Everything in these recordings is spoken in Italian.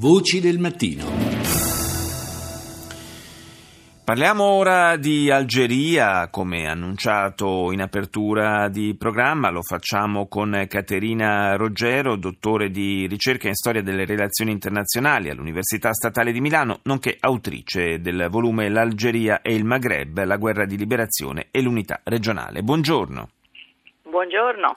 Voci del mattino. Parliamo ora di Algeria, come annunciato in apertura di programma, lo facciamo con Caterina Roggero, dottore di ricerca in storia delle relazioni internazionali all'Università Statale di Milano, nonché autrice del volume L'Algeria e il Maghreb, la guerra di liberazione e l'unità regionale. Buongiorno. Buongiorno.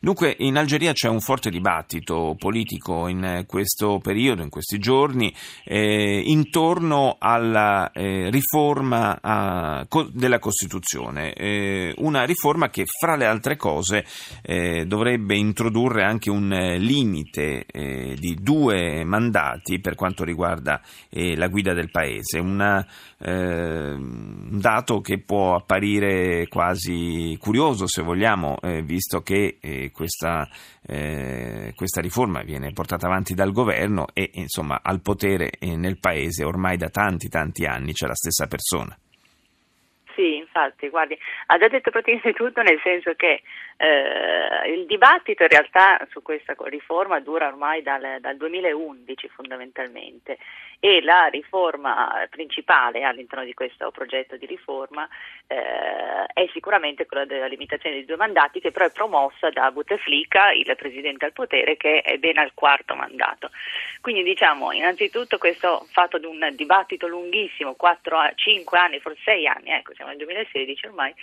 Dunque, in Algeria c'è un forte dibattito politico in questo periodo, in questi giorni, eh, intorno alla eh, riforma a, co- della Costituzione. Eh, una riforma che, fra le altre cose, eh, dovrebbe introdurre anche un limite eh, di due mandati per quanto riguarda eh, la guida del paese. Una, un dato che può apparire quasi curioso, se vogliamo, visto che questa, eh, questa, riforma viene portata avanti dal governo e insomma al potere eh, nel paese ormai da tanti tanti anni c'è la stessa persona. Infatti, guardi, ha già detto praticamente tutto nel senso che eh, il dibattito in realtà su questa riforma dura ormai dal, dal 2011 fondamentalmente e la riforma principale all'interno di questo progetto di riforma eh, è sicuramente quella della limitazione dei due mandati che però è promossa da Bouteflika, il presidente al potere che è ben al quarto mandato. Quindi diciamo innanzitutto questo fatto di un dibattito lunghissimo, 4, 5 anni, forse 6 anni, ecco siamo nel 2016 ormai,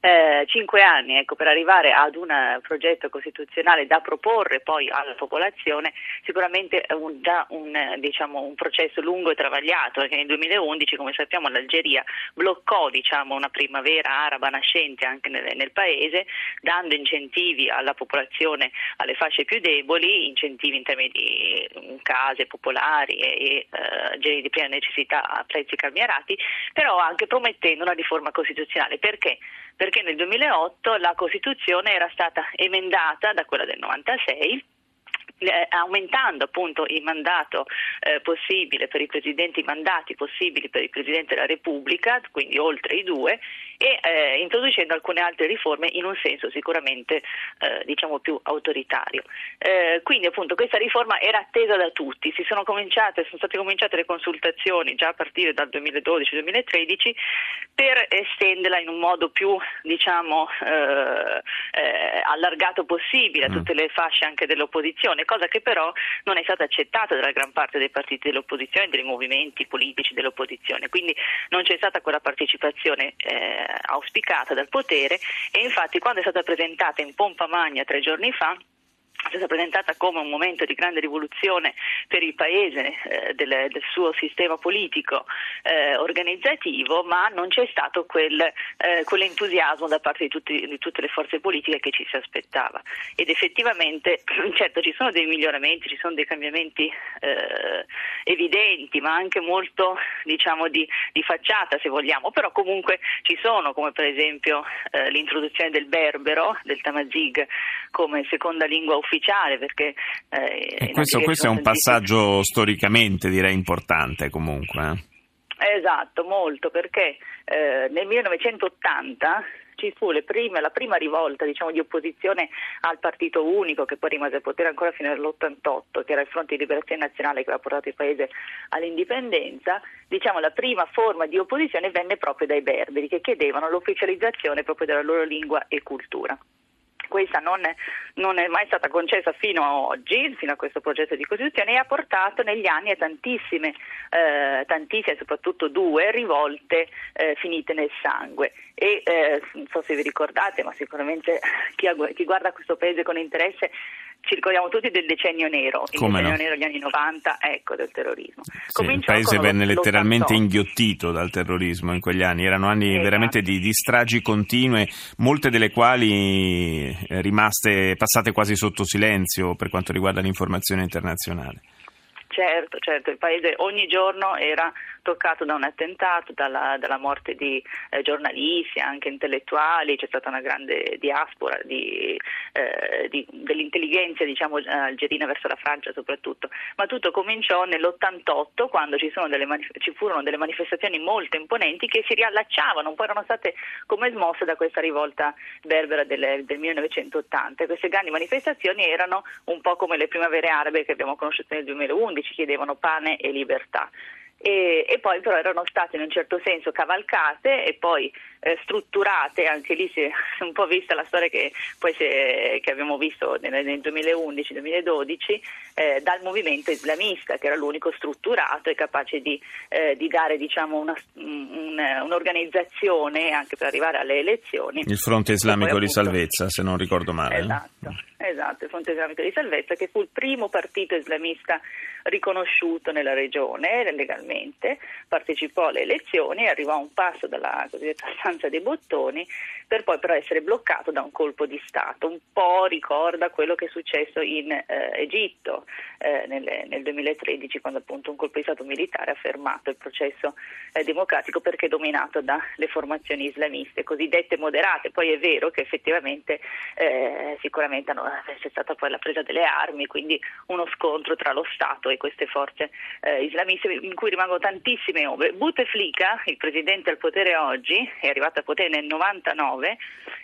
eh, 5 anni ecco, per arrivare ad un progetto costituzionale da proporre poi alla popolazione, sicuramente è un, già un, diciamo, un, processo lungo e travagliato, perché nel 2011, come sappiamo, l'Algeria bloccò diciamo, una primavera araba nascente anche nel, nel, paese, dando incentivi alla popolazione, alle fasce più deboli, incentivi in termini di case popolari e, e eh, generi di prima necessità a prezzi calmierati, però anche promettendo una riforma costituzionale. Perché? Perché nel 2008 la Costituzione era stata emendata da quella del 96 eh, aumentando appunto il mandato eh, possibile per i presidenti, i mandati possibili per il Presidente della Repubblica, quindi oltre i due, e eh, introducendo alcune altre riforme in un senso sicuramente eh, diciamo più autoritario. Eh, quindi appunto questa riforma era attesa da tutti, si sono, cominciate, sono state cominciate le consultazioni già a partire dal 2012-2013 per estenderla in un modo più diciamo eh, eh, allargato possibile a mm. tutte le fasce anche dell'opposizione, cosa che però non è stata accettata dalla gran parte dei partiti dell'opposizione dei movimenti politici dell'opposizione, quindi non c'è stata quella partecipazione eh, auspicata dal potere e infatti quando è stata presentata in pompa magna tre giorni fa è stata presentata come un momento di grande rivoluzione per il paese, eh, del, del, suo sistema politico eh, organizzativo, ma non c'è stato quel, eh, quell'entusiasmo da parte di, tutti, di, tutte le forze politiche che ci si aspettava. Ed effettivamente, certo, ci sono dei miglioramenti, ci sono dei cambiamenti eh, evidenti, ma anche molto diciamo, di, di, facciata, se vogliamo, però comunque ci sono, come per esempio eh, l'introduzione del berbero, del tamazig, come seconda lingua ufficiale ufficiale perché eh, questo, questo è un passaggio storicamente direi importante comunque. Eh? Esatto, molto perché eh, nel 1980 ci fu prime, la prima rivolta diciamo, di opposizione al partito unico che poi rimase a potere ancora fino all'88, che era il Fronte di Liberazione Nazionale che aveva portato il paese all'indipendenza, diciamo, la prima forma di opposizione venne proprio dai berberi che chiedevano l'ufficializzazione proprio della loro lingua e cultura questa non è, non è, mai stata concessa fino a oggi, fino a questo progetto di Costituzione, e ha portato negli anni a tantissime, eh, tantissime soprattutto due, rivolte eh, finite nel sangue. E eh, non so se vi ricordate, ma sicuramente chi, chi guarda questo paese con interesse ci ricordiamo tutti del decennio nero, il Come decennio no? nero degli anni 90, ecco, del terrorismo. Sì, il paese venne letteralmente inghiottito dal terrorismo in quegli anni, erano anni esatto. veramente di, di, stragi continue, molte delle quali eh, rimaste passate quasi sotto silenzio per quanto riguarda l'informazione internazionale. Certo, certo, il paese ogni giorno era toccato da un attentato, dalla, dalla morte di eh, giornalisti, anche intellettuali, c'è stata una grande diaspora di, eh, di, dell'intelligenza diciamo, algerina verso la Francia soprattutto, ma tutto cominciò nell'88 quando ci, manif- ci, furono delle manifestazioni molto imponenti che si riallacciavano, poi erano state come smosse da questa rivolta berbera del, del 1980 e queste grandi manifestazioni erano un po' come le primavere arabe che abbiamo conosciuto nel 2011, chiedevano pane e libertà e, e, poi però erano state in un certo senso cavalcate e poi eh, strutturate, anche lì si è un po' vista la storia che, poi è, che abbiamo visto nel, nel 2011-2012 eh, dal movimento islamista che era l'unico strutturato e capace di, eh, di dare diciamo, una, un, un'organizzazione anche per arrivare alle elezioni. Il fronte islamico poi, appunto, di salvezza se non ricordo male. Esatto. Esatto, il Fronte Islamico di Salvezza, che fu il primo partito islamista riconosciuto nella regione legalmente, partecipò alle elezioni e arrivò a un passo dalla cosiddetta stanza dei bottoni per poi però essere bloccato da un colpo di Stato. Un po' ricorda quello che è successo in eh, Egitto eh, nel, nel, 2013 quando appunto un colpo di Stato militare ha fermato il processo eh, democratico perché dominato dalle formazioni islamiste cosiddette moderate. Poi è vero che effettivamente eh, sicuramente hanno, c'è stata poi la presa delle armi, quindi uno scontro tra lo Stato e queste forze eh, islamiste in cui rimangono tantissime ombre. Bouteflika, il presidente al potere oggi, è arrivato al potere nel 99 19,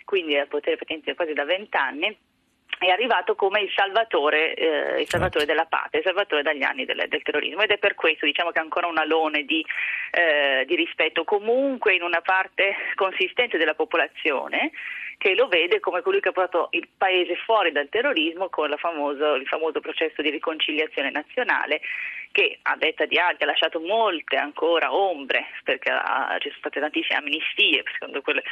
quindi al potere praticamente quasi da 20 anni, è arrivato come il salvatore, eh, il salvatore certo. della patria, il salvatore dagli anni del, del, terrorismo ed è per questo diciamo che ancora un alone di, eh, di rispetto comunque in una parte consistente della popolazione che lo vede come colui che ha portato il paese fuori dal terrorismo con famoso, il famoso processo di riconciliazione nazionale che a detta di altri ha lasciato molte ancora ombre perché ha, ci sono state tantissime amnistie secondo quelle,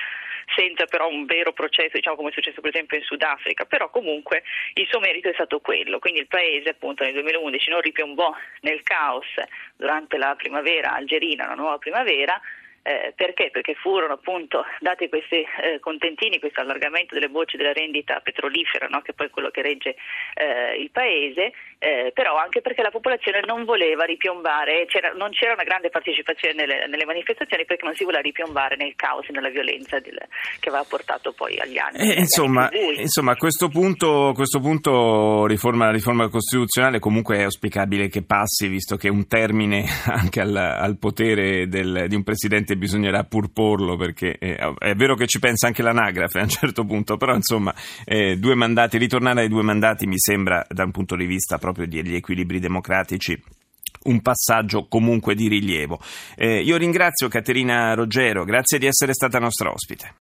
senza però un vero processo diciamo come è successo per esempio in Sudafrica. Però comunque il suo merito è stato quello. Quindi il paese appunto nel 2011 non ripiombò nel caos durante la primavera algerina, la nuova primavera eh, perché? Perché furono appunto dati questi eh, contentini, questo allargamento delle voci della rendita petrolifera, no? che poi è quello che regge eh, il paese, eh, però anche perché la popolazione non voleva ripiombare, c'era, non c'era una grande partecipazione nelle, nelle, manifestazioni perché non si voleva ripiombare nel caos e nella violenza del, che aveva portato poi agli anni. Eh, insomma, insomma, a questo punto, questo punto riforma, la riforma costituzionale comunque è auspicabile che passi, visto che un termine anche al, al potere del, di un presidente bisognerà pur porlo perché è, eh, è, vero che ci pensa anche l'anagrafe a un certo punto, però insomma eh, due mandati, ritornare ai due mandati mi sembra da un punto di vista proprio degli equilibri democratici un passaggio comunque di rilievo. Eh, io ringrazio Caterina Roggero, grazie di essere stata nostra ospite.